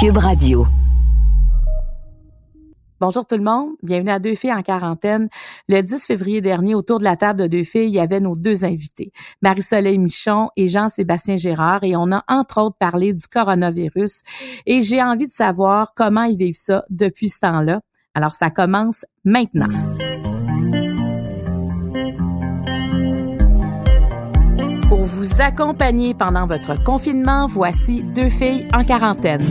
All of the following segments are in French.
Cube Radio. Bonjour tout le monde, bienvenue à Deux filles en quarantaine. Le 10 février dernier, autour de la table de Deux filles, il y avait nos deux invités, Marie-Soleil Michon et Jean-Sébastien Gérard, et on a entre autres parlé du coronavirus. Et j'ai envie de savoir comment ils vivent ça depuis ce temps-là. Alors ça commence maintenant. Pour vous accompagner pendant votre confinement, voici Deux filles en quarantaine.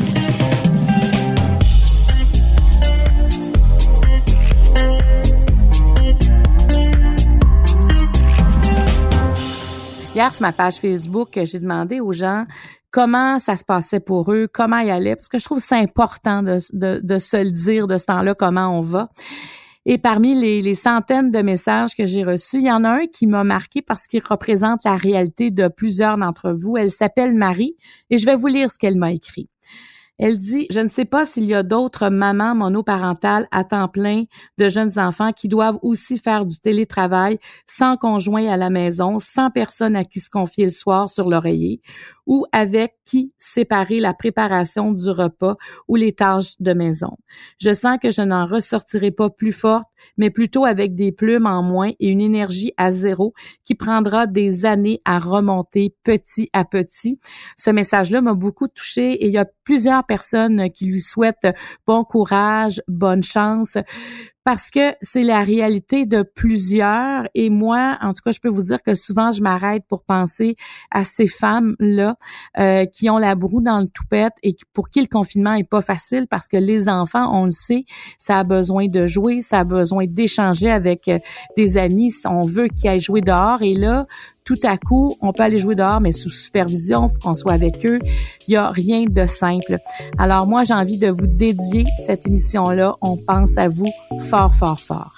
Hier, sur ma page Facebook, j'ai demandé aux gens comment ça se passait pour eux, comment ils allaient, parce que je trouve c'est important de, de, se le dire de ce temps-là, comment on va. Et parmi les, les centaines de messages que j'ai reçus, il y en a un qui m'a marqué parce qu'il représente la réalité de plusieurs d'entre vous. Elle s'appelle Marie et je vais vous lire ce qu'elle m'a écrit. Elle dit, je ne sais pas s'il y a d'autres mamans monoparentales à temps plein de jeunes enfants qui doivent aussi faire du télétravail sans conjoint à la maison, sans personne à qui se confier le soir sur l'oreiller, ou avec qui séparer la préparation du repas ou les tâches de maison. Je sens que je n'en ressortirai pas plus forte, mais plutôt avec des plumes en moins et une énergie à zéro qui prendra des années à remonter petit à petit. Ce message-là m'a beaucoup touchée et il y a plusieurs personnes qui lui souhaitent bon courage, bonne chance parce que c'est la réalité de plusieurs. Et moi, en tout cas, je peux vous dire que souvent, je m'arrête pour penser à ces femmes-là euh, qui ont la broue dans le toupette et pour qui le confinement est pas facile parce que les enfants, on le sait, ça a besoin de jouer, ça a besoin d'échanger avec euh, des amis. On veut qu'ils aillent jouer dehors. Et là, tout à coup, on peut aller jouer dehors, mais sous supervision, faut qu'on soit avec eux. Il y a rien de simple. Alors moi, j'ai envie de vous dédier cette émission-là. On pense à vous fort, fort, fort.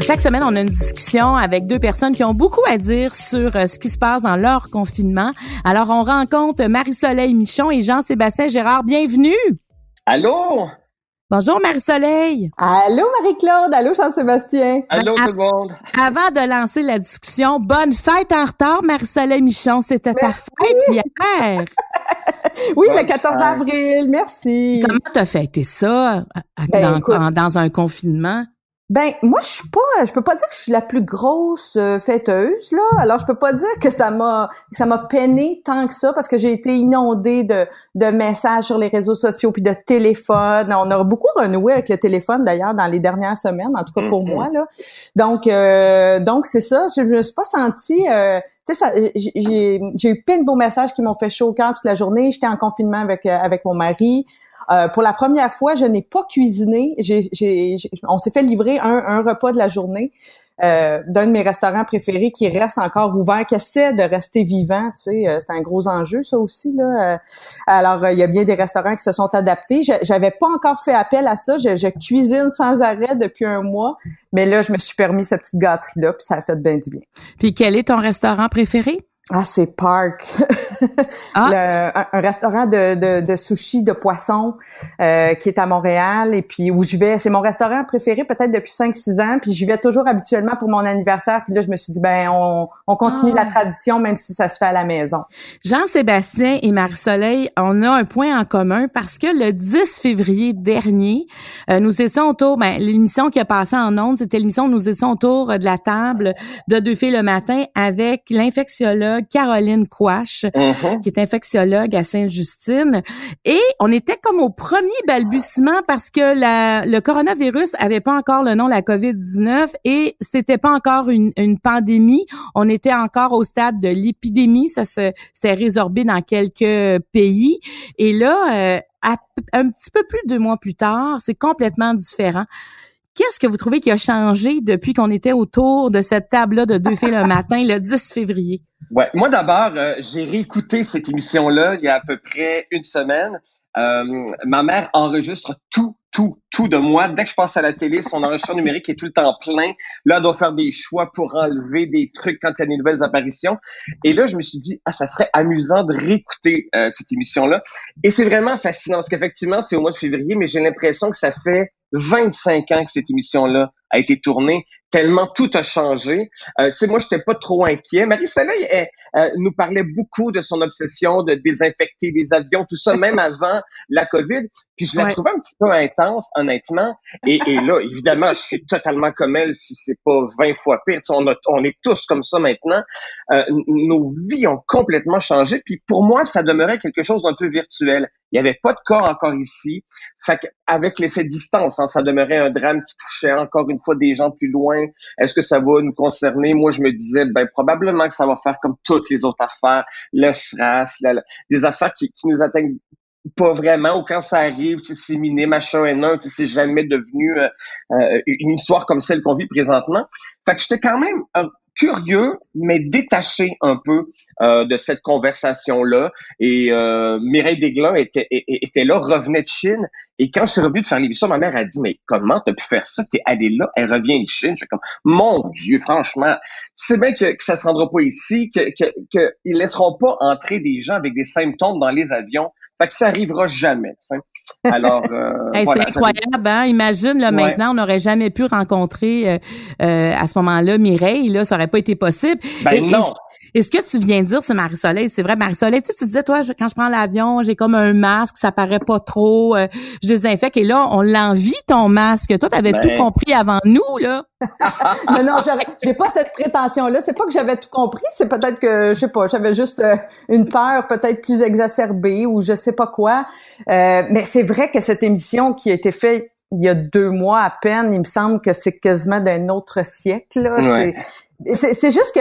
Chaque semaine, on a une discussion avec deux personnes qui ont beaucoup à dire sur euh, ce qui se passe dans leur confinement. Alors, on rencontre Marie-Soleil Michon et Jean-Sébastien Gérard. Bienvenue! Allô? Bonjour Marie-Soleil. Allô Marie-Claude. Allô Jean-Sébastien. Allô tout le monde. Avant de lancer la discussion, bonne fête en retard Marie-Soleil Michon. C'était ta fête hier. oui, le 14 avril. Merci. Comment t'as fêté ça ben, dans un confinement? Ben moi je suis pas je peux pas dire que je suis la plus grosse euh, fêteuse là. Alors je peux pas dire que ça m'a ça m'a peiné tant que ça parce que j'ai été inondée de de messages sur les réseaux sociaux puis de téléphones. On a beaucoup renoué avec le téléphone d'ailleurs dans les dernières semaines en tout cas pour mm-hmm. moi là. Donc euh, donc c'est ça, je me suis pas sentie euh, tu sais, j'ai, j'ai eu plein de beaux messages qui m'ont fait chaud au cœur toute la journée. J'étais en confinement avec avec mon mari. Euh, pour la première fois, je n'ai pas cuisiné. On s'est fait livrer un, un, repas de la journée euh, d'un de mes restaurants préférés qui reste encore ouvert, qui essaie de rester vivant. Tu sais, euh, c'est un gros enjeu ça aussi là. Euh, alors il y a bien des restaurants qui se sont adaptés. J'avais pas encore fait appel à ça. Je, je, cuisine sans arrêt depuis un mois, mais là je me suis permis cette petite gâterie là, puis ça a fait bien du bien. Puis quel est ton restaurant préféré? Ah, c'est Park. ah. un, restaurant de, de, de sushi de poisson euh, qui est à Montréal et puis où je vais. C'est mon restaurant préféré peut-être depuis 5-6 ans. Puis j'y vais toujours habituellement pour mon anniversaire. Puis là, je me suis dit, ben on, on continue la ah. tradition même si ça se fait à la maison. Jean-Sébastien et Marie-Soleil, on a un point en commun parce que le 10 février dernier, euh, nous étions autour, ben, l'émission qui a passé en ondes, c'était l'émission où nous étions autour de la table de Deux filles le matin avec l'infectiologue Caroline Quash, uh-huh. qui est infectiologue à Sainte-Justine. Et on était comme au premier balbutiement parce que la, le coronavirus avait pas encore le nom la COVID-19 et c'était pas encore une, une, pandémie. On était encore au stade de l'épidémie. Ça s'était résorbé dans quelques pays. Et là, euh, un petit peu plus de deux mois plus tard, c'est complètement différent. Qu'est-ce que vous trouvez qui a changé depuis qu'on était autour de cette table-là de deux filles le matin, le 10 février? Ouais, moi d'abord, euh, j'ai réécouté cette émission-là il y a à peu près une semaine. Euh, ma mère enregistre tout, tout, tout de moi. Dès que je passe à la télé, son enregistrement numérique est tout le temps plein. Là, elle doit faire des choix pour enlever des trucs quand il y a des nouvelles apparitions. Et là, je me suis dit, ah, ça serait amusant de réécouter euh, cette émission-là. Et c'est vraiment fascinant parce qu'effectivement, c'est au mois de février, mais j'ai l'impression que ça fait 25 ans que cette émission-là a été tournée tellement tout a changé. Euh, tu sais, moi, j'étais pas trop inquiet. Marie-Soleil euh, nous parlait beaucoup de son obsession de désinfecter les avions, tout ça, même avant la COVID. Puis je la trouvais un petit peu intense, honnêtement. Et, et, là, évidemment, je suis totalement comme elle, si c'est pas 20 fois pire. on, on est tous comme ça maintenant. Euh, nos vies ont complètement changé. Puis pour moi, ça demeurait quelque chose d'un peu virtuel. Il n'y avait pas de corps encore ici. Fait avec l'effet distance, hein, ça demeurait un drame qui touchait encore une fois des gens plus loin. Est-ce que ça va nous concerner? Moi, je me disais, ben probablement que ça va faire comme toutes les autres affaires, le SRAS, des affaires qui, qui nous atteignent pas vraiment, ou quand ça arrive, c'est miné, machin et non, c'est jamais devenu euh, euh, une histoire comme celle qu'on vit présentement. Fait que j'étais quand même curieux, mais détaché un peu euh, de cette conversation-là. Et euh, Mireille Desglans était, était là, revenait de Chine. Et quand je suis revenu de faire l'émission, ma mère a dit, mais comment t'as pu faire ça? T'es allé là, elle revient de Chine. Je suis comme, mon Dieu, franchement, c'est bien que, que ça se rendra pas ici, que, que, que ils laisseront pas entrer des gens avec des symptômes dans les avions. Fait que ça arrivera jamais. Alors, euh, c'est incroyable. Hein? Imagine là maintenant, on n'aurait jamais pu rencontrer euh, euh, à ce moment-là Mireille. Là, ça aurait pas été possible. Ben non. Et ce que tu viens de dire c'est Marie-Soleil, c'est vrai, Marie-Soleil, tu, sais, tu disais, toi, quand je prends l'avion, j'ai comme un masque, ça paraît pas trop, euh, je désinfecte, et là, on l'envie, ton masque. Toi, tu avais tout ben. compris avant nous, là. non, non, j'ai pas cette prétention-là. C'est pas que j'avais tout compris, c'est peut-être que, je sais pas, j'avais juste euh, une peur peut-être plus exacerbée ou je sais pas quoi. Euh, mais c'est vrai que cette émission qui a été faite il y a deux mois à peine, il me semble que c'est quasiment d'un autre siècle. Là. C'est juste que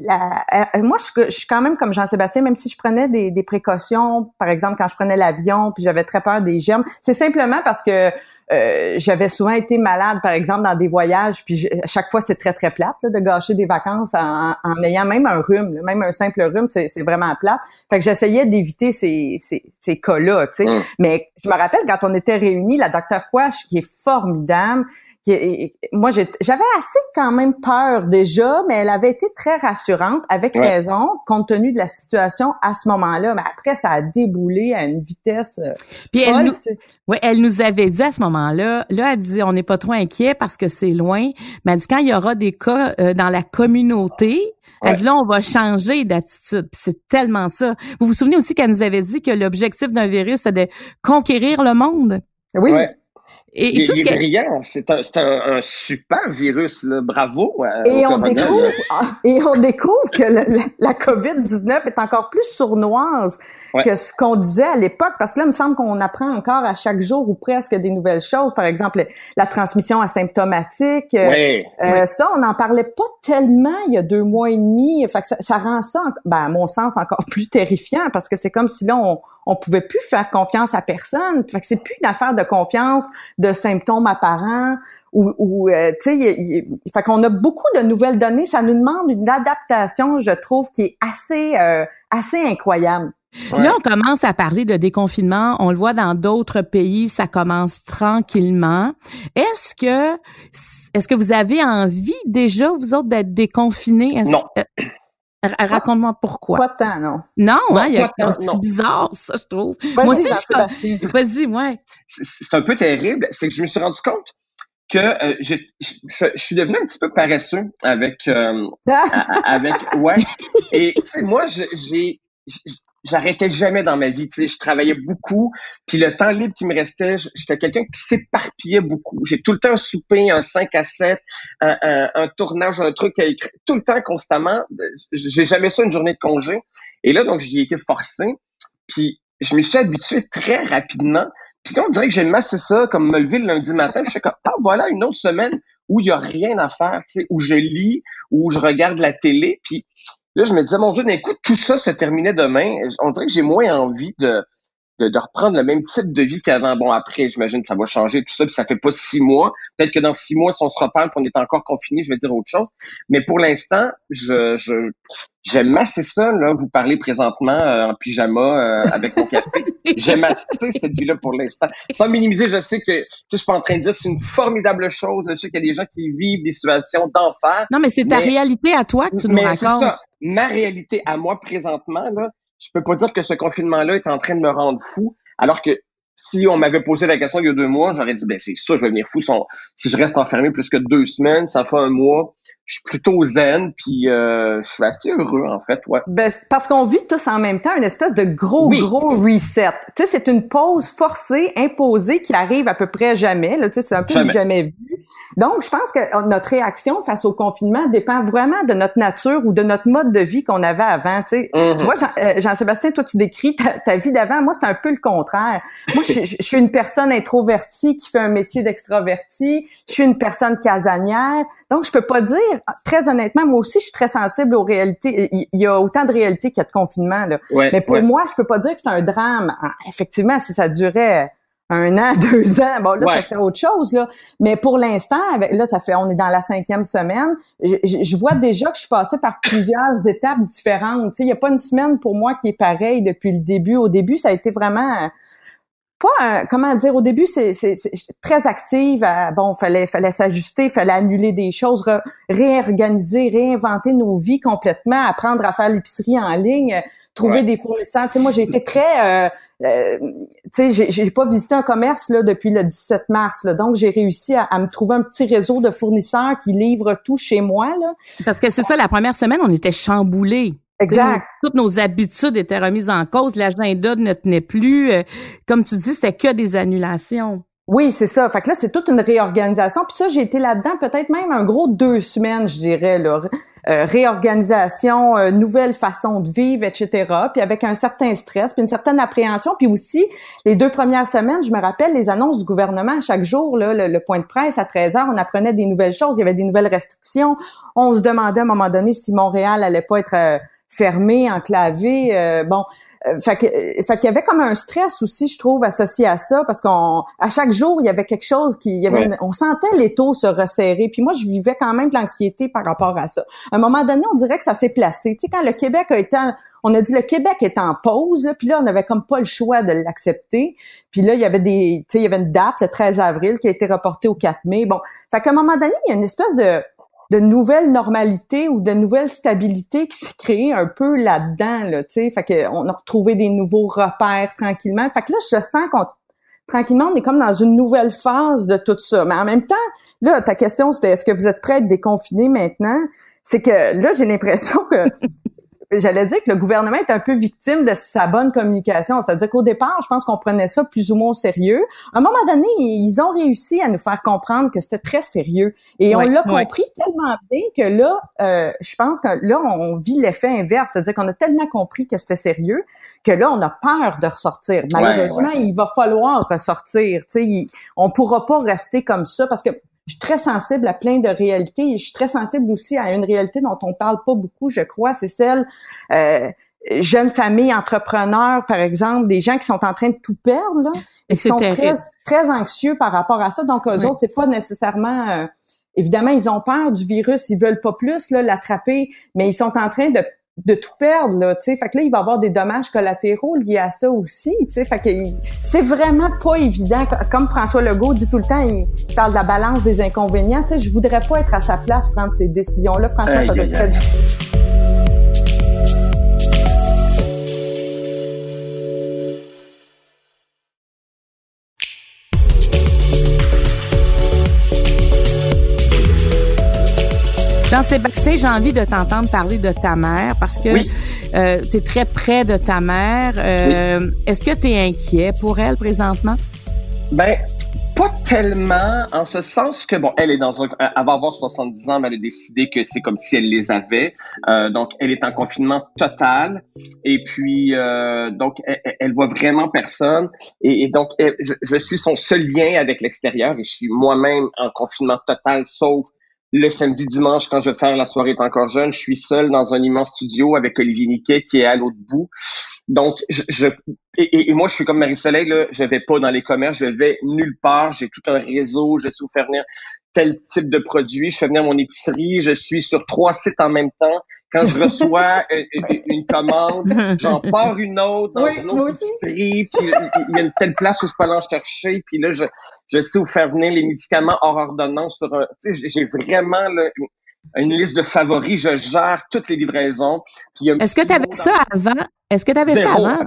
la, euh, moi, je, suis quand même comme Jean-Sébastien, même si je prenais des, des précautions, par exemple quand je prenais l'avion, puis j'avais très peur des germes. C'est simplement parce que euh, j'avais souvent été malade, par exemple, dans des voyages, puis à chaque fois, c'est très, très plate de gâcher des vacances en, en, ayant même un rhume, même un simple rhume, c'est vraiment plate. Fait que j'essayais d'éviter ces, ces, ces cas-là, tu sais. Mm. Mais je me rappelle, quand on était réunis, la docteur Quash, qui est formidable, moi j'avais assez quand même peur déjà, mais elle avait été très rassurante avec raison compte tenu de la situation à ce moment-là. Mais après ça a déboulé à une vitesse. Euh, Puis elle nous, ouais, elle nous avait dit à ce moment-là, là elle dit on n'est pas trop inquiet parce que c'est loin, mais elle dit quand il y aura des cas euh, dans la communauté, elle dit là, on va changer d'attitude. C'est tellement ça. Vous vous souvenez aussi qu'elle nous avait dit que l'objectif d'un virus, c'est de conquérir le monde? Oui. Et, il, tout est brillant. C'est un, un, un, super virus, là. bravo. Euh, et, on découvre, et on découvre que la COVID-19 est encore plus sournoise que ce qu'on disait à l'époque, parce que là, il me semble qu'on apprend encore à chaque jour ou presque des nouvelles choses. Par exemple, la transmission asymptomatique. Euh, euh ça, on n'en parlait pas tellement il y a deux mois et demi. Fait que ça, ça rend ça, ben, à mon sens, encore plus terrifiant, parce que c'est comme si là, on on pouvait plus faire confiance à personne. Fait que c'est plus une affaire de confiance, de symptômes apparents ou, ou euh, tu sais, fait qu'on a beaucoup de nouvelles données. Ça nous demande une adaptation, je trouve, qui est assez euh, assez incroyable. Là, on commence à parler de déconfinement. On le voit dans d'autres pays, ça commence tranquillement. Est-ce que, est-ce que vous avez envie déjà, vous autres, d'être déconfinés? Non. Euh, Raconte-moi pourquoi. Pas tant, non? Non, hein, c'est bizarre, ça, je trouve. Moi aussi, je Vas-y, ouais. C'est un peu terrible. C'est que je me suis rendu compte que euh, je, suis devenu un petit peu paresseux avec euh, avec ouais et tu sais moi j'ai j'arrêtais jamais dans ma vie. Tu sais, je travaillais beaucoup, puis le temps libre qui me restait, j'étais quelqu'un qui s'éparpillait beaucoup. J'ai tout le temps un souper, un 5 à 7, un, un, tournage, un truc à écrire, tout le temps, constamment. J'ai jamais ça une journée de congé. Et là, donc, j'y ai été forcé. Puis, je me suis habitué très rapidement. Puis on dirait que j'ai massé ça, comme me lever le lundi matin. Je suis comme, ah, voilà une autre semaine où il y a rien à faire, tu sais, où je lis, où je regarde la télé. Puis Là, je me disais, mon Dieu, écoute, tout ça se terminait demain. On dirait que j'ai moins envie de, de, reprendre le même type de vie qu'avant. Bon, après, j'imagine que ça va changer, tout ça, puis ça fait pas six mois. Peut-être que dans six mois, si on se reparle, puis on est encore confiné, je vais dire autre chose. Mais pour l'instant, je, je j'aime assez ça, là, vous parlez présentement euh, en pyjama euh, avec mon café. j'aime assez cette vie-là pour l'instant. Sans minimiser, je sais que je suis pas en train de dire c'est une formidable chose. Je sais qu'il y a des gens qui vivent des situations d'enfer. Non, mais c'est ta réalité à toi que tu nous racontes. Ça. Ma réalité à moi présentement, là, je peux pas dire que ce confinement-là est en train de me rendre fou, alors que Si on m'avait posé la question il y a deux mois, j'aurais dit, ben c'est ça, je vais venir fou. Si je reste enfermé plus que deux semaines, ça fait un mois, je suis plutôt zen, puis euh, je suis assez heureux, en fait, ouais. Ben, parce qu'on vit tous en même temps une espèce de gros, gros reset. Tu sais, c'est une pause forcée, imposée, qui arrive à peu près jamais. Là, tu sais, c'est un peu jamais. jamais vu. Donc, je pense que euh, notre réaction face au confinement dépend vraiment de notre nature ou de notre mode de vie qu'on avait avant. Tu, sais. Mm-hmm. tu vois, euh, Jean-Sébastien, toi, tu décris ta, vie d'avant. Moi, c'est un peu le contraire. Moi, je, suis une personne introvertie qui fait un métier d'extraverti. Je suis une personne casanière. Donc, je peux pas dire, très honnêtement, moi aussi, je suis très sensible aux réalités. Il y a autant de réalités qu'il y a de confinement. Là. Mais pour moi, je peux pas dire que c'est un drame. Ah, effectivement, si ça durait un an, deux ans, bon là, ça serait autre chose, là. Mais pour l'instant, là, ça fait, on est dans la cinquième semaine, je, vois déjà que je suis passée par plusieurs étapes différentes. Tu sais, il n'y a pas une semaine pour moi qui est pareille depuis le début. Au début, ça a été vraiment pas comment dire au début c'est très active bon fallait fallait s'ajuster fallait annuler des choses réorganiser réinventer nos vies complètement apprendre à faire l'épicerie en ligne trouver des fournisseurs. Tu sais, moi, j'ai été très... Euh, euh, tu sais, j'ai pas visité un commerce là depuis le 17 mars. Là, donc, j'ai réussi à, me trouver un petit réseau de fournisseurs qui livrent tout chez moi. Là. Parce que c'est ça, la première semaine, on était chamboulés. Exact. toutes nos habitudes étaient remises en cause. L'agenda ne tenait plus. Euh, comme tu dis, c'était que des annulations. Oui, c'est ça. Fait que là, c'est toute une réorganisation. Puis ça, j'ai été là-dedans peut-être même un gros deux semaines, je dirais. Là. Euh, réorganisation, euh, nouvelle façon de vivre, etc. Puis avec un certain stress, puis une certaine appréhension. Puis aussi, les deux premières semaines, je me rappelle les annonces du gouvernement chaque jour, là, le, point de presse à 13 heures, on apprenait des nouvelles choses. Il y avait des nouvelles restrictions. On se demandait à un moment donné si Montréal allait pas être euh, fermé, enclavé. bon, euh, fait que, euh, fait qu'il y avait comme un stress aussi, je trouve, associé à ça, parce qu'on, à chaque jour, il y avait quelque chose qui, il y avait on sentait les taux se resserrer. Puis moi, je vivais quand même de l'anxiété par rapport à ça. À un moment donné, on dirait que ça s'est placé. Tu sais, quand le Québec a été, on a dit le Québec est en pause, puis là, on avait comme pas le choix de l'accepter. Puis là, il y avait des, tu sais, il y avait une date, le 13 avril, qui a été reportée au 4 mai. Bon, fait qu'à un moment donné, il y a une espèce de de nouvelles normalités ou de nouvelles stabilités qui s'est créée un peu là-dedans, là, tu sais. Fait qu'on a retrouvé des nouveaux repères tranquillement. Fait que là, je sens qu'on tranquillement, on est comme dans une nouvelle phase de tout ça. Mais en même temps, là, ta question, c'était est-ce que vous êtes prêts à être maintenant? C'est que là, j'ai l'impression que j'allais dire que le gouvernement est un peu victime de sa bonne communication. C'est-à-dire qu'au départ, je pense qu'on prenait ça plus ou moins au sérieux. À un moment donné, ils ont réussi à nous faire comprendre que c'était très sérieux. Et on l'a compris tellement bien que là, euh, je pense que là, on vit l'effet inverse. C'est-à-dire qu'on a tellement compris que c'était sérieux que là, on a peur de ressortir. Malheureusement, il va falloir ressortir. Tu sais, on pourra pas rester comme ça parce que je suis très sensible à plein de réalités et je suis très sensible aussi à une réalité dont on parle pas beaucoup, je crois, c'est celle euh, jeunes familles, entrepreneurs, par exemple, des gens qui sont en train de tout perdre, là, ils sont très, très anxieux par rapport à ça. Donc, eux autres, c'est pas nécessairement... Euh, évidemment, ils ont peur du virus, ils veulent pas plus l'attraper, mais ils sont en train de de tout perdre là, tu sais. Fait que là, il va avoir des dommages collatéraux liés à ça aussi, tu sais. Fait que c'est vraiment pas évident. Comme François Legault dit tout le temps, il parle de la balance des inconvénients. Tu sais, je voudrais pas être à sa place prendre ces décisions-là. François, ça doit être très Jean-Sébastien, j'ai envie de t'entendre parler de ta mère parce que euh, tu es très près de ta mère. Euh, est-ce que tu es inquiet pour elle présentement? Ben, pas tellement, en ce sens que, bon, elle est dans un, elle va avoir 70 ans, mais elle a décidé que c'est comme si elle les avait. Euh, donc, elle est en confinement total. Et puis, donc, elle, voit vraiment personne. Et, donc, je, je, suis son seul lien avec l'extérieur et je suis moi-même en confinement total, sauf le samedi, dimanche, quand je vais faire la soirée est encore jeune, je suis seul dans un immense studio avec Olivier Niquet qui est à l'autre bout. Donc, je, et, moi, je suis comme Marie-Soleil, là, je vais pas dans les commerces, je vais nulle part. J'ai tout un réseau, je sais où faire tel type de produit. Je fais venir mon épicerie, je suis sur trois sites en même temps. Quand je reçois une, commande, j'en pars une autre dans une autre épicerie, puis il y a une telle place où je peux aller en chercher, puis là, je, je sais où faire venir les médicaments hors ordonnance. Sur j'ai vraiment une liste de favoris, je gère toutes les livraisons. Est-ce que tu avais ça avant? Est-ce que tu avais ça avant?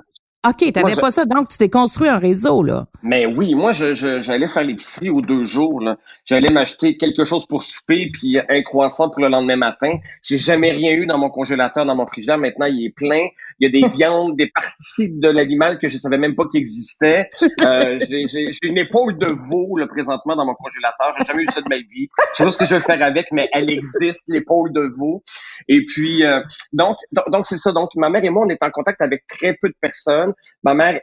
OK, t'avais pas ça, donc tu t'es construit un réseau, là. Mais oui, moi, je, j'allais faire l'épicerie aux deux jours. Là. J'allais m'acheter quelque chose pour souper, puis un croissant pour le lendemain matin. J'ai jamais rien eu dans mon congélateur, dans mon frigidaire. Maintenant, il est plein. Il y a des viandes, des parties de l'animal que je savais même pas qu'ils existaient. Euh, j'ai, j'ai, une épaule de veau, là, présentement, dans mon congélateur. J'ai jamais eu ça de ma vie. Je sais pas ce que je vais faire avec, mais elle existe, l'épaule de veau. Et puis, euh, donc, donc c'est ça. Donc, ma mère et moi, on est en contact avec très peu de personnes. Ma mère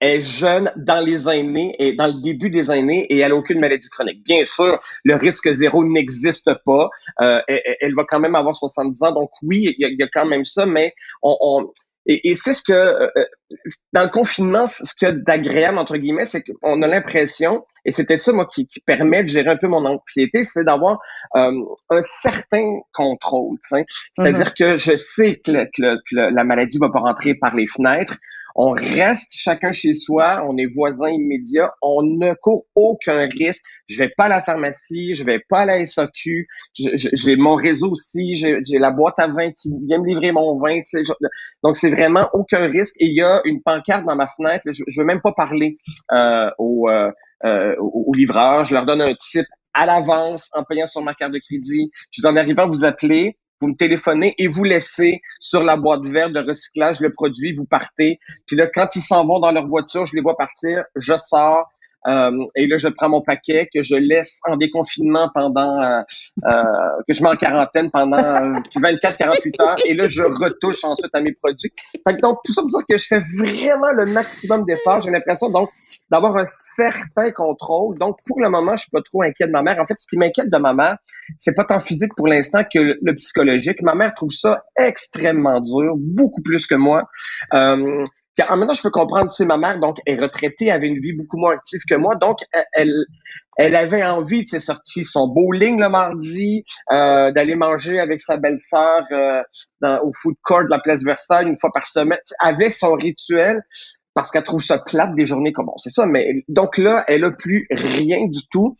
est jeune dans les années et dans le début des années et elle n'a aucune maladie chronique. Bien sûr, le risque zéro n'existe pas. Euh, elle, va quand même avoir 70 ans, donc oui, il y, a, quand même ça, mais on, et, c'est ce que euh, dans le confinement, ce qu'il y a d'agréable entre guillemets, c'est qu'on a l'impression, et c'était ça moi qui, permet de gérer un peu mon anxiété, c'est d'avoir euh, un certain contrôle. C'est-à-dire mm-hmm. que je sais que, que, la maladie va pas rentrer par les fenêtres. On reste chacun chez soi, on est voisins immédiats, on ne court aucun risque. Je vais pas à la pharmacie, je vais pas à la SAQ, j'ai mon réseau aussi, j'ai la boîte à vin qui vient me livrer mon vin. donc c'est vraiment aucun risque. Et il y a une pancarte dans ma fenêtre. je, je veux même pas parler euh, au, euh, euh, au, livreur. Je leur donne un type à l'avance en payant sur ma carte de crédit. Je dis en arrivant, vous appelez vous me téléphonez et vous laissez sur la boîte verte de recyclage le produit, vous partez. Puis là, quand ils s'en vont dans leur voiture, je les vois partir, je sors, et là, je prends mon paquet que je laisse en déconfinement pendant, euh, euh que je mets en quarantaine pendant 24-48 heures. Et là, je retouche ensuite à mes produits. donc, tout ça pour dire que je fais vraiment le maximum d'efforts. J'ai l'impression donc d'avoir un certain contrôle. Donc, pour le moment, je suis pas trop inquiet de ma mère. En fait, ce qui m'inquiète de ma mère, c'est pas tant physique pour l'instant que le, psychologique. Ma mère trouve ça extrêmement dur, beaucoup plus que moi. Euh, même temps, je peux comprendre, tu sais, ma mère, donc, est retraitée, avait une vie beaucoup moins active que moi, donc, elle, elle avait envie, tu sais, sortir son bowling le mardi, euh, d'aller manger avec sa belle-sœur euh, au food court de la place Versailles une fois par semaine, avait son rituel parce qu'elle trouve ça plate des journées comme bon, c'est ça. Mais donc là, elle a plus rien du tout.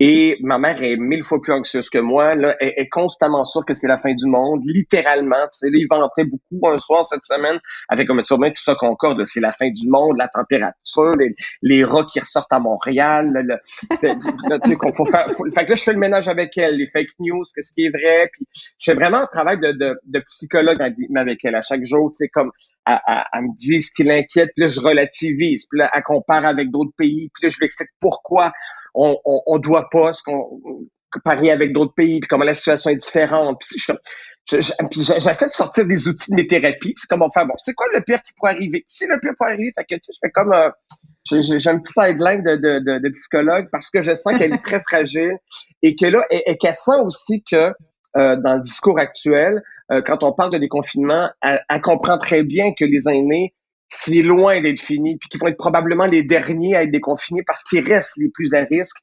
Et ma mère est mille fois plus anxieuse que moi. Là, elle est constamment sûre que c'est la fin du monde, littéralement. Tu sais, il vantait beaucoup un soir cette semaine avec comme tu tout ça concorde. C'est la fin du monde, la température, les, les rats qui ressortent à Montréal. Là, tu sais, qu'on faut faire. fait que là, je fais le ménage avec elle, les fake news, qu'est-ce qui est vrai. Puis je fais vraiment un travail de, de, de psychologue avec elle à chaque jour. Tu sais, comme elle, me dit ce qui l'inquiète, puis là, je relativise, puis là, elle compare avec d'autres pays, puis là, je lui explique pourquoi on, on, doit pas ce qu'on comparer avec d'autres pays, puis comment la situation est différente. Puis j'essaie de sortir des outils de mes thérapies. C'est comme on fait, bon, c'est quoi le pire qui pourrait arriver? Si le pire pourrait arriver, fait que, tu sais, je fais comme, euh, j'ai un petit sideline de, de, de, de, psychologue parce que je sens qu'elle est très fragile et que là, et, qu'elle sent aussi que euh, dans le discours actuel, euh, quand on parle de déconfinement, elle, comprend très bien que les aînés, c'est loin d'être fini, puis qu'ils vont être probablement les derniers à être déconfinés parce qu'ils restent les plus à risque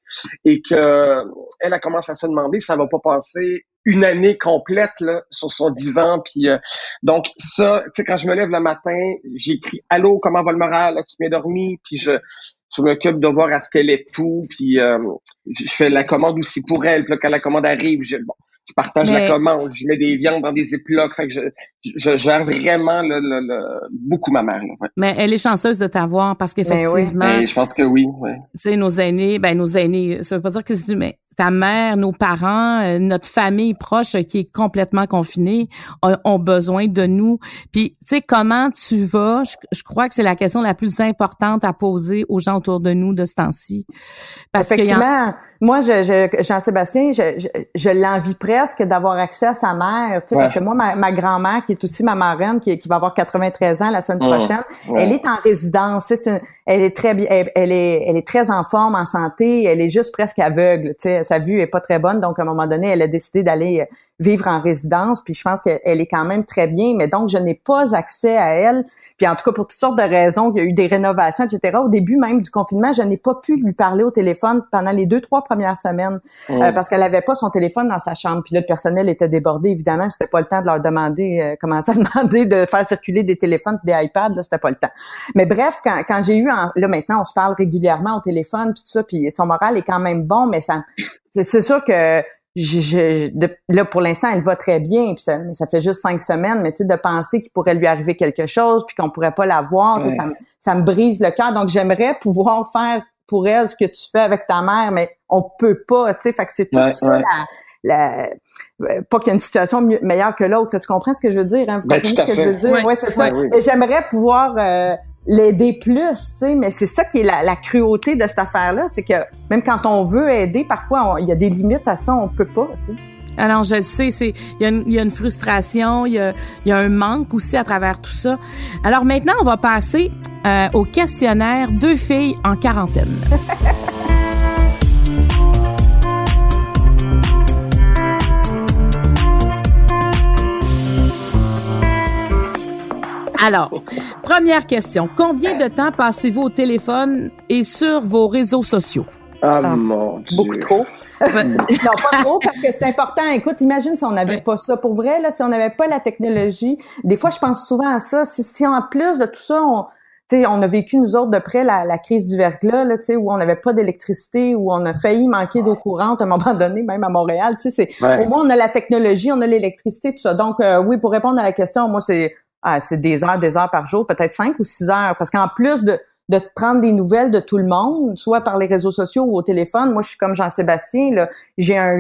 et que elle a commencé à se demander si ça va pas passer une année complète là, sur son divan. Puis euh, donc ça, tu sais, quand je me lève le matin, j'écris Allô, comment va le moral? Tu m'as dormi? Puis je, je m'occupe de voir à ce qu'elle est tout. Puis euh, je fais la commande aussi pour elle. Puis là, quand la commande arrive, je, bon, je partage la commande, je mets des viandes dans des éplocs, fait que je, je gère vraiment le, le, beaucoup ma mère. Mais elle est chanceuse de t'avoir parce ben qu'effectivement, ben, je pense que oui. Ouais. Tu sais, nos aînés, ben nos aînés, ça veut pas dire que c'est mais ta mère, nos parents, euh, notre famille proche qui est complètement confinée ont, besoin de nous. Puis, tu sais, comment tu vas? Je, crois que c'est la question la plus importante à poser aux gens autour de nous de ce temps-ci. Parce Effectivement. moi, je, Jean-Sébastien, je, je, l'envie presque d'avoir accès à sa mère, tu sais, parce que moi, ma, grand-mère, qui est aussi ma marraine, qui, qui va avoir 93 ans la semaine mmh. prochaine, elle est en résidence. C'est elle est très bien, elle, est, elle est très en forme, en santé, elle est juste presque aveugle. Tu sais, sa vue est pas très bonne, donc à un moment donné, elle a décidé d'aller vivre en résidence, puis je pense qu'elle est quand même très bien, mais donc je n'ai pas accès à elle. Puis en tout cas, pour toutes sortes de raisons, il y a eu des rénovations, etc. Au début même du confinement, je n'ai pas pu lui parler au téléphone pendant les deux, trois premières semaines, euh, parce qu'elle avait pas son téléphone dans sa chambre. Puis là, le personnel était débordé, évidemment, c'était pas le temps de leur demander, euh, commencer à demander de faire circuler des téléphones des iPads, là, c'était pas le temps. Mais bref, quand, quand j'ai eu, là maintenant, on se parle régulièrement au téléphone, puis tout ça, puis son moral est quand même bon, mais ça, c'est sûr que je, là pour l'instant elle va très bien puis ça, ça fait juste cinq semaines mais tu sais de penser qu'il pourrait lui arriver quelque chose puis qu'on pourrait pas la voir ça, me, ça me brise le cœur. Donc j'aimerais pouvoir faire pour elle ce que tu fais avec ta mère mais on peut pas tu sais fait que c'est tout ça la, euh, pas qu'il y ait une situation meilleure que l'autre tu comprends ce que je veux dire hein? Vous ben, comprenez ce que je veux dire? Ouais, c'est ça. Et j'aimerais pouvoir euh, l'aider plus, tu sais, mais c'est ça qui est la, la cruauté de cette affaire-là, c'est que même quand on veut aider, parfois il y a des limites à ça, on peut pas, tu sais. Alors, je sais, c'est il y, y, a une frustration, il y a, y a, un manque aussi à travers tout ça. Alors maintenant, on va passer euh, au questionnaire deux filles en quarantaine. Alors, première question. Combien de temps passez-vous au téléphone et sur vos réseaux sociaux? Ah, ah mon Dieu. Beaucoup trop. non, pas trop, parce que c'est important. Écoute, imagine si on n'avait pas ça. Pour vrai, là, si on n'avait pas la technologie, des fois, je pense souvent à ça. Si, si en plus de tout ça, on, on a vécu, nous autres, de près la, la crise du verglas, là, où on n'avait pas d'électricité, où on a failli manquer d'eau courante à un moment donné, même à Montréal. C'est, Au moins, on a la technologie, on a l'électricité, tout ça. Donc, euh, oui, pour répondre à la question, moi, c'est ah, c'est des heures, des heures par jour, peut-être cinq ou six heures. Parce qu'en plus de, de prendre des nouvelles de tout le monde, soit par les réseaux sociaux ou au téléphone, moi, je suis comme Jean-Sébastien, là, j'ai un,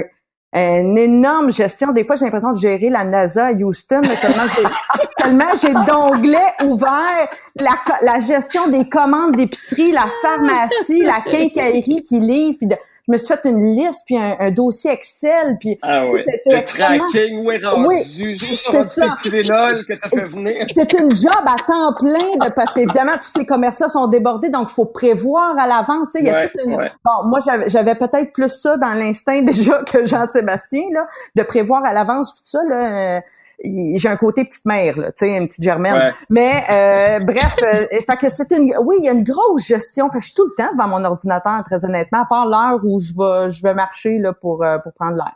une énorme gestion. Des fois, j'ai l'impression de gérer la NASA à Houston, tellement j'ai, tellement j'ai d'onglets ouverts, la, la gestion des commandes d'épicerie, la pharmacie, la quincaillerie qui livre, de, je me suis fait une liste puis un, dossier Excel puis ah oui. le tracking où est rendu? Oui, juste rendu ce que t'as fait venir? C'est une job à temps plein de parce qu'évidemment tous ces commerces là sont débordés donc il faut prévoir à l'avance il y a toute une... bon moi j'avais peut-être plus ça dans l'instinct déjà que Jean-Sébastien là de prévoir à l'avance tout ça là j'ai un côté petite mère, là, tu sais, une petite germaine. Mais euh, bref, euh, fait que c'est une, oui, il y a une grosse gestion. Fait que je suis tout le temps devant mon ordinateur, très honnêtement, à part l'heure où je vais, je vais marcher là pour euh, pour prendre l'air.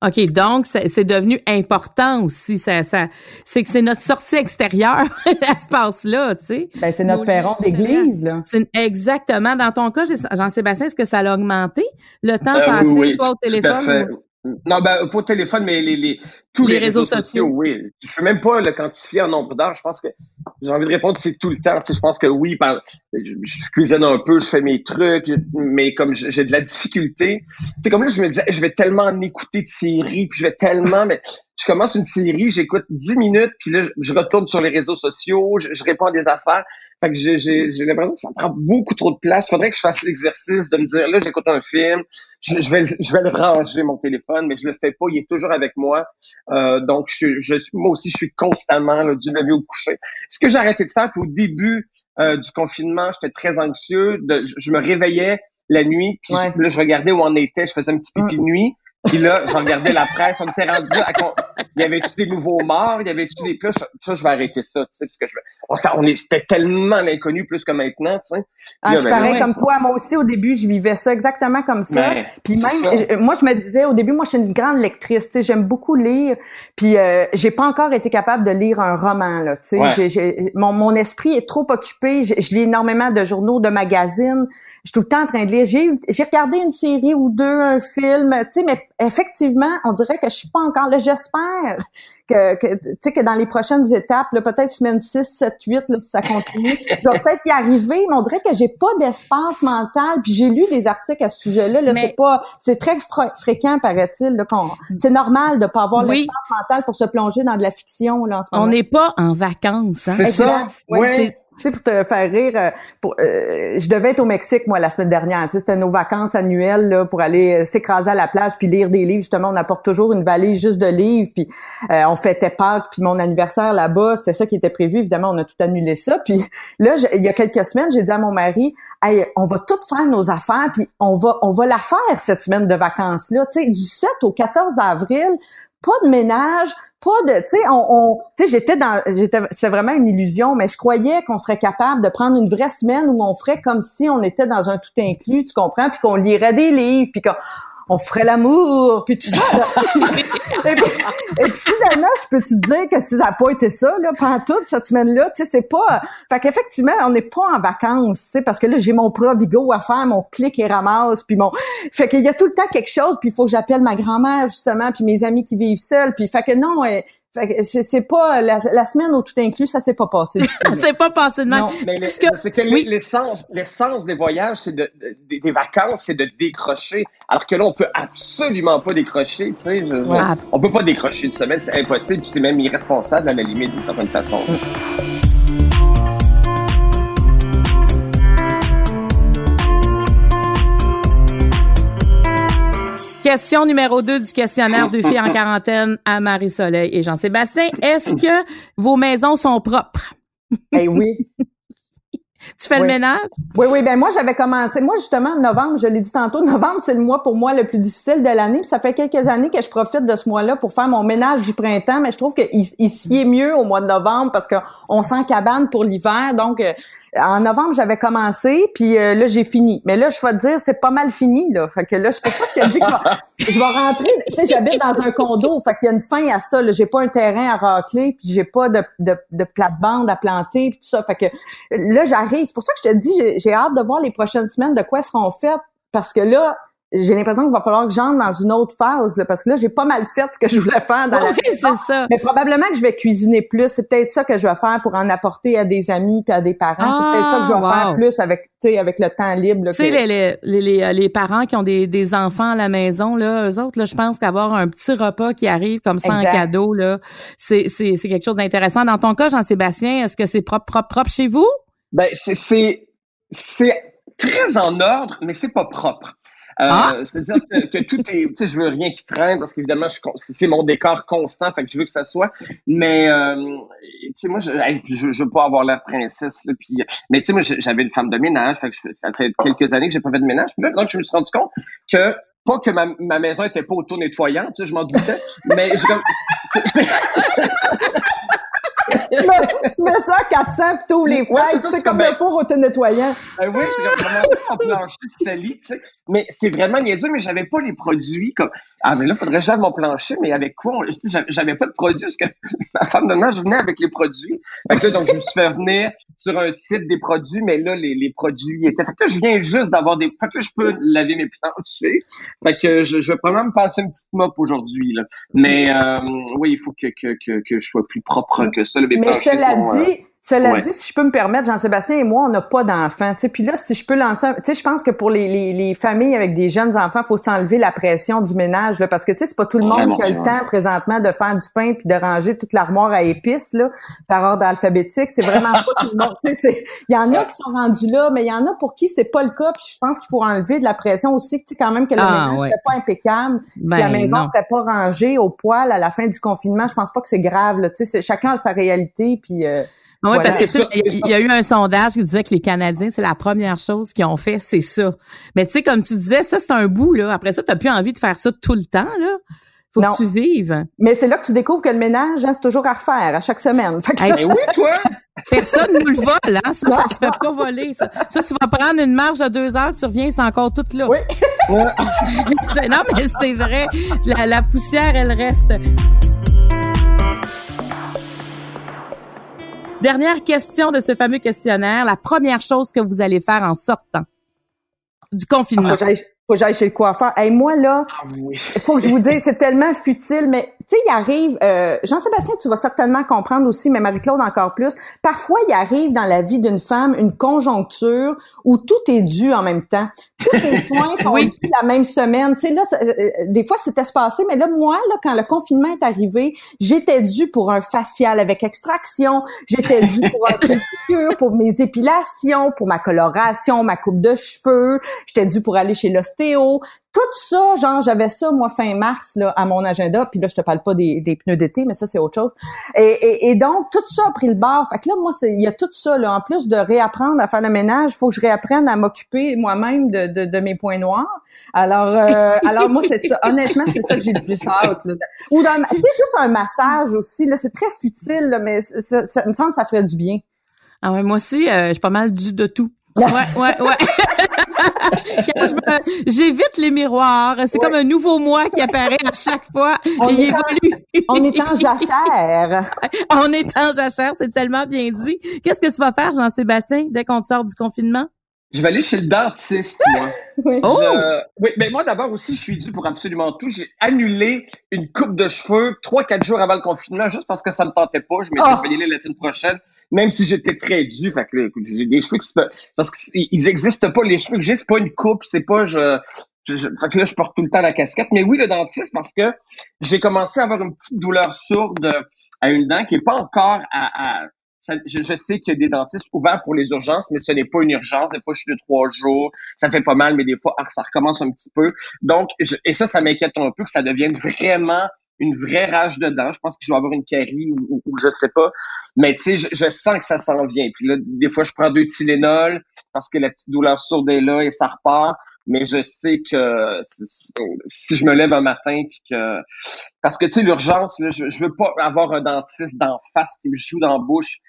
OK, donc c'est devenu important aussi. Ça, ça, c'est que c'est notre sortie extérieure à ce passe-là, tu sais. Ben, c'est notre perron d'église, là. Exactement. Dans ton cas, Jean-Sébastien, est-ce que ça a augmenté le temps passé, toi, au téléphone? Non, ben, pas au téléphone, mais les, les, tous les, réseaux, sociaux, oui. Je ne peux même pas le quantifier en nombre d'heures. Je pense que j'ai envie de répondre, c'est tout le temps. Tu sais, je pense que oui, par, je, je, cuisine un peu, je fais mes trucs, mais comme j'ai de la difficulté, tu sais, comme là, je me disais, je vais tellement en écouter de séries, puis je vais tellement, mais je commence une série, j'écoute 10 minutes, puis là, je, retourne sur les réseaux sociaux, je, réponds à des affaires. Fait que j'ai l'impression que ça prend beaucoup trop de place. Faudrait que je fasse l'exercice de me dire, là, j'écoute un film, je, je, vais, je vais le ranger, mon téléphone, mais je le fais pas, il est toujours avec moi. Euh, donc, je, je, moi aussi, je suis constamment là, du lever au coucher. Ce que j'ai arrêté de faire, puis au début euh, du confinement, j'étais très anxieux. De, je, me réveillais la nuit, puis là, je regardais où on était, je faisais un petit pipi de nuit. Puis là, j'en regardais la presse, on était rendu à... Il y avait-tu des nouveaux morts? Il y avait-tu des plus? Ça, je vais arrêter ça, tu sais, parce que je... on, on est, c'était tellement l'inconnu plus que maintenant, tu sais. Ah, je ben, comme toi. Moi aussi, au début, je vivais ça exactement comme ça. Ben, puis même, moi, je me disais, au début, moi, je suis une grande lectrice, tu sais, j'aime beaucoup lire. Puis euh, j'ai pas encore été capable de lire un roman, là, tu sais. Mon, mon esprit est trop occupé. Je, lis énormément de journaux, de magazines. Je suis tout le temps en train de lire. J'ai, j'ai regardé une série ou deux, un film, tu sais, mais effectivement, on dirait que je suis pas encore là. J'espère que, que tu sais, que dans les prochaines étapes, peut-être semaine 6, 7, 8, là, si ça continue, je vais peut-être y arriver, mais on dirait que j'ai pas d'espace mental. Puis j'ai lu des articles à ce sujet-là. Là, c'est pas, c'est très fréquent, paraît-il, là, qu'on, c'est normal de pas avoir l'espace mental pour se plonger dans de la fiction, là, en ce moment. On n'est pas en vacances, hein? C'est ça. Ouais, tu sais, pour te faire rire, euh, pour, euh, je devais être au Mexique, moi, la semaine dernière. Tu sais, c'était nos vacances annuelles là, pour aller euh, s'écraser à la plage puis lire des livres. Justement, on apporte toujours une valise juste de livres. Puis on fêtait Pâques, puis mon anniversaire là-bas, c'était ça qui était prévu. Évidemment, on a tout annulé ça. Puis là, il y a quelques semaines, j'ai dit à mon mari, hey, on va tout faire nos affaires, puis on va, on va la faire cette semaine de vacances-là. Tu sais, du 7 au 14 avril, pas de ménage, pas de, tu sais, on, tu sais, j'étais dans, j'étais, c'est vraiment une illusion, mais je croyais qu'on serait capable de prendre une vraie semaine où on ferait comme si on était dans un tout inclus, tu comprends, puis qu'on lirait des livres, puis qu'on on ferait l'amour, puis tout ça. et, puis, et puis finalement, je peux te dire que ça n'a pas été ça, là, pendant toute cette semaine-là, tu sais, c'est pas... Fait qu'effectivement, on n'est pas en vacances, tu sais, parce que là, j'ai mon Provigo à faire, mon clic et ramasse, puis mon... Fait qu'il y a tout le temps quelque chose, puis il faut que j'appelle ma grand-mère, justement, puis mes amis qui vivent seuls, puis fait que non, c'est pas la, semaine où tout inclus, ça s'est pas passé. c'est pas passé de même. Non, mais c'est que l'essence, l'essence des voyages, c'est de, des vacances, c'est de décrocher. Alors que là, on peut absolument pas décrocher. Tu sais, on peut pas décrocher une semaine, c'est impossible. C'est même irresponsable à la limite d'une certaine façon. Mm. Question numéro 2 du questionnaire de filles en quarantaine à Marie-Soleil et Jean-Sébastien. Est-ce que vos maisons sont propres? Eh oui. Tu fais le ménage? Oui, oui. Ben moi, j'avais commencé. Moi, justement, novembre, je l'ai dit tantôt, novembre, c'est le mois pour moi le plus difficile de l'année. Puis ça fait quelques années que je profite de ce mois-là pour faire mon ménage du printemps. Mais je trouve qu'il il s'y est mieux au mois de novembre parce qu'on sent cabane pour l'hiver. Donc, euh, en novembre, j'avais commencé, puis euh, là, j'ai fini. Mais là, je vais te dire, c'est pas mal fini, là. Fait que là, c'est pour ça que je te dis que je vais, rentrer. Tu sais, j'habite dans un condo, fait qu'il y a une fin à ça. J'ai pas un terrain à racler, puis j'ai pas de, de, de plate-bande à planter, puis tout ça. Fait que là, j'arrive. C'est pour ça que je te dis, j'ai hâte de voir les prochaines semaines de quoi seront faites, parce que là, j'ai l'impression qu'il va falloir que j'entre dans une autre phase parce que là j'ai pas mal fait ce que je voulais faire dans la c'est ça. Mais probablement que je vais cuisiner plus, c'est peut-être ça que je vais faire pour en apporter à des amis puis à des parents, c'est peut-être ça que je vais ah, faire plus avec tu sais avec le temps libre Tu sais les, les, les, les, parents qui ont des, des enfants à la maison là, eux autres là, je pense qu'avoir un petit repas qui arrive comme ça en cadeau là, c'est c'est c'est quelque chose d'intéressant. Dans ton cas Jean-Sébastien, est-ce que c'est propre propre propre chez vous? Ben c'est c'est c'est très en ordre, mais c'est pas propre. Euh, ah! C'est-à-dire que, tout est, tu sais, je veux rien qui traîne parce qu'évidemment, c'est mon décor constant, fait que je veux que ça soit. Mais, euh, tu sais, moi, je, je, veux pas avoir l'air princesse, là, puis, mais tu sais, moi, j'avais une femme de ménage, fait que ça fait quelques années que j'ai pas fait de ménage. Puis là, donc, je me suis rendu compte que pas que ma, ma maison était pas auto-nettoyante, tu sais, je m'en doutais, mais je, tu mets ça à 400 tous les fois. c'est comme le four auto-nettoyant. Ben oui, je vraiment en plancher sali, tu sais. Mais c'est vraiment niaiseux, mais j'avais pas les produits comme, ah, mais là, faudrait que j'aille mon plancher, mais avec quoi? J'avais pas de produits parce que ma femme de je venais avec les produits. Fait que donc, je me suis fait venir sur un site des produits, mais là, les, les produits étaient. Fait que là, je viens juste d'avoir des. Fait que là, je peux laver mes planchers. Fait que je, je vais probablement me passer une petite mop aujourd'hui, là. Mais, euh, oui, il faut que, que, que, que, je sois plus propre que ça. Là, mes mais cela dit, cela dit, si je peux me permettre, Jean-Sébastien et moi, on n'a pas d'enfants. Puis là, si je peux lancer, tu sais, je pense que pour les, les, les, familles avec des jeunes enfants, faut s'enlever la pression du ménage, là, parce que tu sais, c'est pas tout le monde qui a le temps présentement de faire du pain puis de ranger toute l'armoire à épices là par ordre alphabétique. C'est vraiment pas tout le monde. Il y en a qui sont rendus là, mais il y en a pour qui c'est pas le cas. Puis je pense qu'il faut enlever de la pression aussi, tu sais, quand même que le ah, ménage pas impeccable, que la ben, maison serait pas rangée au poil à la fin du confinement. Je pense pas que c'est grave. Tu sais, chacun a sa réalité. Puis euh, oui, parce que il y, a eu un sondage qui disait que les Canadiens, c'est la première chose qu'ils ont fait, c'est ça. Mais tu sais, comme tu disais, ça, c'est un bout, là. Après ça, tu n'as plus envie de faire ça tout le temps, là. Faut que tu vives. Mais c'est là que tu découvres que le ménage, hein, c'est toujours à refaire, à chaque semaine. Fait que oui, toi! Personne ne nous le vole, hein? Ça, ça se fait pas voler. Ça. ça, tu vas prendre une marge de deux heures, tu reviens, c'est encore tout là. Oui. non, mais c'est vrai. La, la poussière, elle reste. Dernière question de ce fameux questionnaire. La première chose que vous allez faire en sortant du confinement. Ah, faut que j'aille chez le coiffeur. Et moi, là, ah il faut que je vous dise, c'est tellement futile, mais tu sais, il arrive, euh, Jean-Sébastien, tu vas certainement comprendre aussi, mais Marie-Claude encore plus, parfois, il arrive dans la vie d'une femme une conjoncture où tout est dû en même temps. Tous les soins sont dus la même semaine. Tu sais, là, euh, euh, des fois, c'était passé, mais là, moi, là, quand le confinement est arrivé, j'étais dû pour un facial avec extraction, j'étais dû pour un pédicure, pour mes épilations, pour ma coloration, ma coupe de cheveux, j'étais dû pour aller chez l'ostéo, tout ça, genre, j'avais ça, moi, fin mars, là, à mon agenda. Puis là, je te parle pas des, des pneus d'été, mais ça, c'est autre chose. Et, et, donc, tout ça a pris le bord. Fait que là, moi, il y a tout ça, là. En plus de réapprendre à faire le ménage, il faut que je réapprenne à m'occuper moi-même de, de, de, mes points noirs. Alors, euh, alors moi, c'est ça. Honnêtement, c'est ça que j'ai le plus hâte. Là. Ou dans, tu sais, juste un massage aussi, là. C'est très futile, là, mais ça, ça, me semble que ça ferait du bien. Ah ouais, moi aussi, euh, j'ai pas mal dû de tout. Ouais, ouais, ouais. J'évite les miroirs. C'est comme un nouveau moi qui apparaît à chaque fois on et évolue. on est en jachère. on est en jachère, c'est tellement bien dit. Qu'est-ce que tu vas faire, Jean-Sébastien, dès qu'on te sort du confinement? Je vais aller chez le dentiste, moi. oui. Oh! oui, mais moi d'abord aussi, je suis dû pour absolument tout. J'ai annulé une coupe de cheveux trois, quatre jours avant le confinement, juste parce que ça me tentait pas. Je m'étais Oh! oh. y aller la semaine prochaine, même si j'étais très dû. Fait que j'ai des cheveux qui se parce qu'ils existent pas. Les cheveux que j'ai, c'est pas une coupe, c'est pas je, je. Fait que là, je porte tout le temps la casquette. Mais oui, le dentiste, parce que j'ai commencé à avoir une petite douleur sourde à une dent qui est pas encore à, à je, sais qu'il y a des dentistes ouverts pour les urgences, mais ce n'est pas une urgence. Des fois, je suis de trois jours, ça fait pas mal, mais des fois, ah, ça recommence un petit peu. Donc, je, et ça, ça m'inquiète un peu que ça devienne vraiment une vraie rage de dents. Je pense que je vais avoir une carie ou, ou, je sais pas. Mais tu sais, je, je, sens que ça s'en vient. Puis là, des fois, je prends deux Tylenol parce que la petite douleur sourde est là et ça repart mais je sais que si je me lève un matin puis que parce que tu sais l'urgence je, je veux pas avoir un dentiste d'en face qui me joue dans la bouche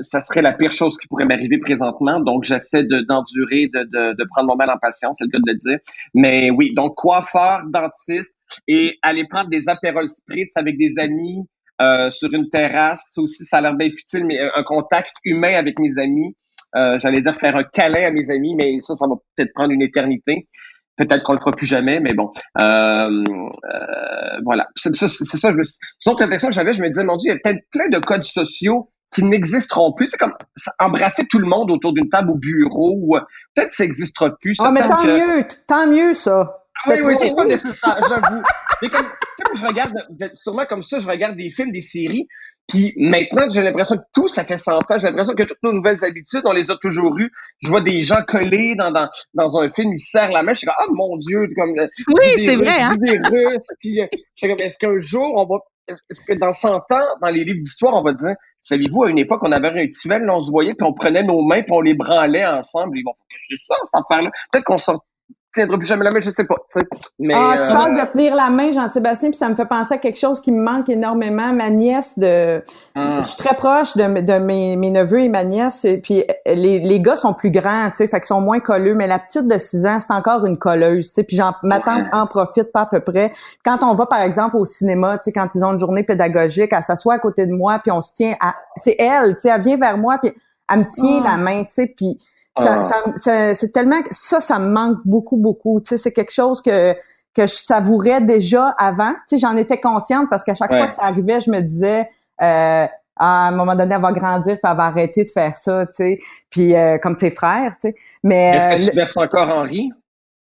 ça serait la pire chose qui pourrait m'arriver présentement donc j'essaie de d'endurer de, de, de prendre mon mal en patience c'est le cas de le dire mais oui donc coiffeur dentiste et aller prendre des apérols spritz avec des amis euh, sur une terrasse ça aussi ça a l'air bien futile mais un contact humain avec mes amis euh, j'allais dire faire un câlin à mes amis, mais ça, ça va peut-être prendre une éternité. Peut-être qu'on le fera plus jamais, mais bon. Euh, euh, voilà. C'est ça. Je me, c'est autre réflexion que j'avais, je me disais, mon Dieu, il y a peut-être plein de codes sociaux qui n'existeront plus. C'est comme embrasser tout le monde autour d'une table au bureau. Ou, peut-être que ça n'existera plus. Ah, oh, mais tant que... mieux, tant mieux ça. Oui, oui, c'est pas nécessaire, j'avoue. Mais comme, comme je regarde, sûrement comme ça, je regarde des films, des séries, puis maintenant, j'ai l'impression que tout, ça fait 100 ans. J'ai l'impression que toutes nos nouvelles habitudes, on les a toujours eues. Je vois des gens collés dans, dans, dans un film, ils se serrent la main. Je suis comme, oh mon Dieu, comme... Oui, c'est vrai, hein? Des Russes. Puis, je suis comme, est-ce qu'un jour, on va... Est-ce que dans 100 ans, dans les livres d'histoire, on va dire, savez-vous, à une époque, on avait un rituel, là, on se voyait, puis on prenait nos mains, puis on les branlait ensemble. Ils vont faire, c'est ça, cette affaire-là? Peut-être qu'on sort tiendra plus jamais la main, je sais pas. Mais, ah, tu euh, parles de tenir la main, Jean-Sébastien, puis ça me fait penser à quelque chose qui me manque énormément. Ma nièce de, hum. je suis très proche de, de mes, mes neveux et ma nièce, et puis les, les gars sont plus grands, tu sais, fait qu'ils sont moins colleux, mais la petite de 6 ans, c'est encore une colleuse, tu sais, puis ma tante en profite pas à peu près. Quand on va, par exemple, au cinéma, tu sais, quand ils ont une journée pédagogique, elle s'assoit à côté de moi, puis on se tient à, c'est elle, tu sais, elle vient vers moi, puis elle me tient Oh. la main, tu sais, puis ça, Ah. ça- ça- c'est tellement ça, ça me manque beaucoup, beaucoup. Tu sais, c'est quelque chose que que je savourais déjà avant. Tu sais, j'en étais consciente parce qu'à chaque Ouais. fois que ça arrivait, je me disais euh, à un moment donné, elle va grandir, puis elle va arrêter de faire ça, tu sais. Puis euh, comme ses frères, tu sais. Mais Est-ce euh, que tu verses encore Henri?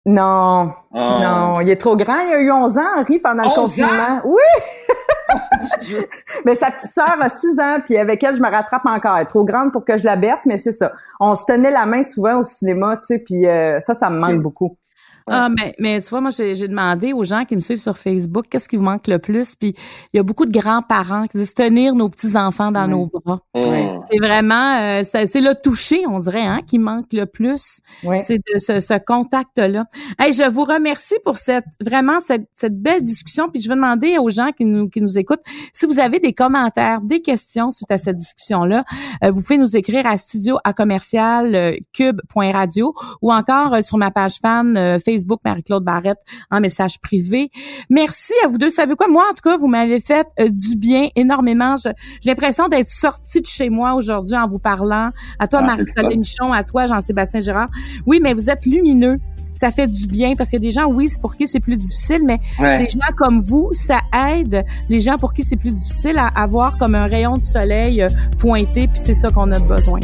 le- non, Ah. non, il est trop grand. Il a eu 11 ans, Henri, pendant le 11 confinement. Oui. mais sa petite sœur a 6 ans, puis avec elle, je me rattrape encore. Elle est trop grande pour que je la berce, mais c'est ça. On se tenait la main souvent au cinéma, tu sais, puis euh, ça, ça me manque beaucoup. Ah, mais, mais tu vois, moi, j'ai j'ai demandé aux gens qui me suivent sur Facebook qu'est-ce qui vous manque le plus? Puis il y a beaucoup de grands-parents qui disent tenir nos petits-enfants dans nos bras. Hum. C'est vraiment, euh, c'est c'est le toucher, on dirait, hein, qui manque le plus. Oui. C'est de ce, ce contact-là. Hey, je vous remercie pour cette vraiment cette, cette belle discussion. Puis je vais demander aux gens qui nous qui nous écoutent si vous avez des commentaires, des questions suite à cette discussion-là, euh, vous pouvez nous écrire à studio à commercial euh, cube.radio ou encore euh, sur ma page fan euh, Facebook Marie-Claude Barrette en message privé. Merci à vous deux. Savez quoi? Moi en tout cas vous m'avez fait euh, du bien énormément. J'ai l'impression d'être sortie de chez moi aujourd'hui en vous parlant. À toi Ah, Marie-Soleil Michon, à toi Jean-Sébastien Girard. Oui, mais vous êtes lumineux. Ça fait du bien parce qu'il y a des gens, oui, c'est pour qui c'est plus difficile, mais Ouais. des gens comme vous, ça aide les gens pour qui c'est plus difficile à avoir comme un rayon de soleil euh, pointé, puis c'est ça qu'on a besoin.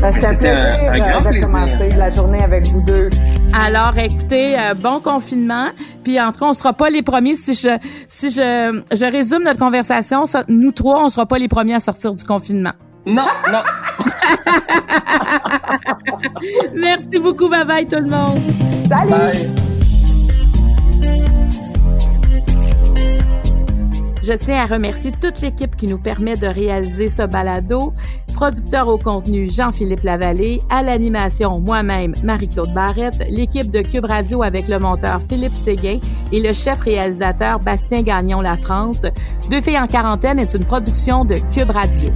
Ben, C'était un plaisir un euh, grand de plaisir. commencer la journée avec vous deux. Alors, écoutez, euh, bon confinement. Puis en tout cas, on sera pas les premiers. Si je si je je résume notre conversation, ça, nous trois, on sera pas les premiers à sortir du confinement. Non, non. Merci beaucoup, bye bye tout le monde. Salut! Bye. Je tiens à remercier toute l'équipe qui nous permet de réaliser ce balado. Producteur au contenu Jean-Philippe Lavallée, à l'animation moi-même Marie-Claude Barrette, l'équipe de Cube Radio avec le monteur Philippe Séguin et le chef réalisateur Bastien Gagnon La France. Deux filles en quarantaine est une production de Cube Radio.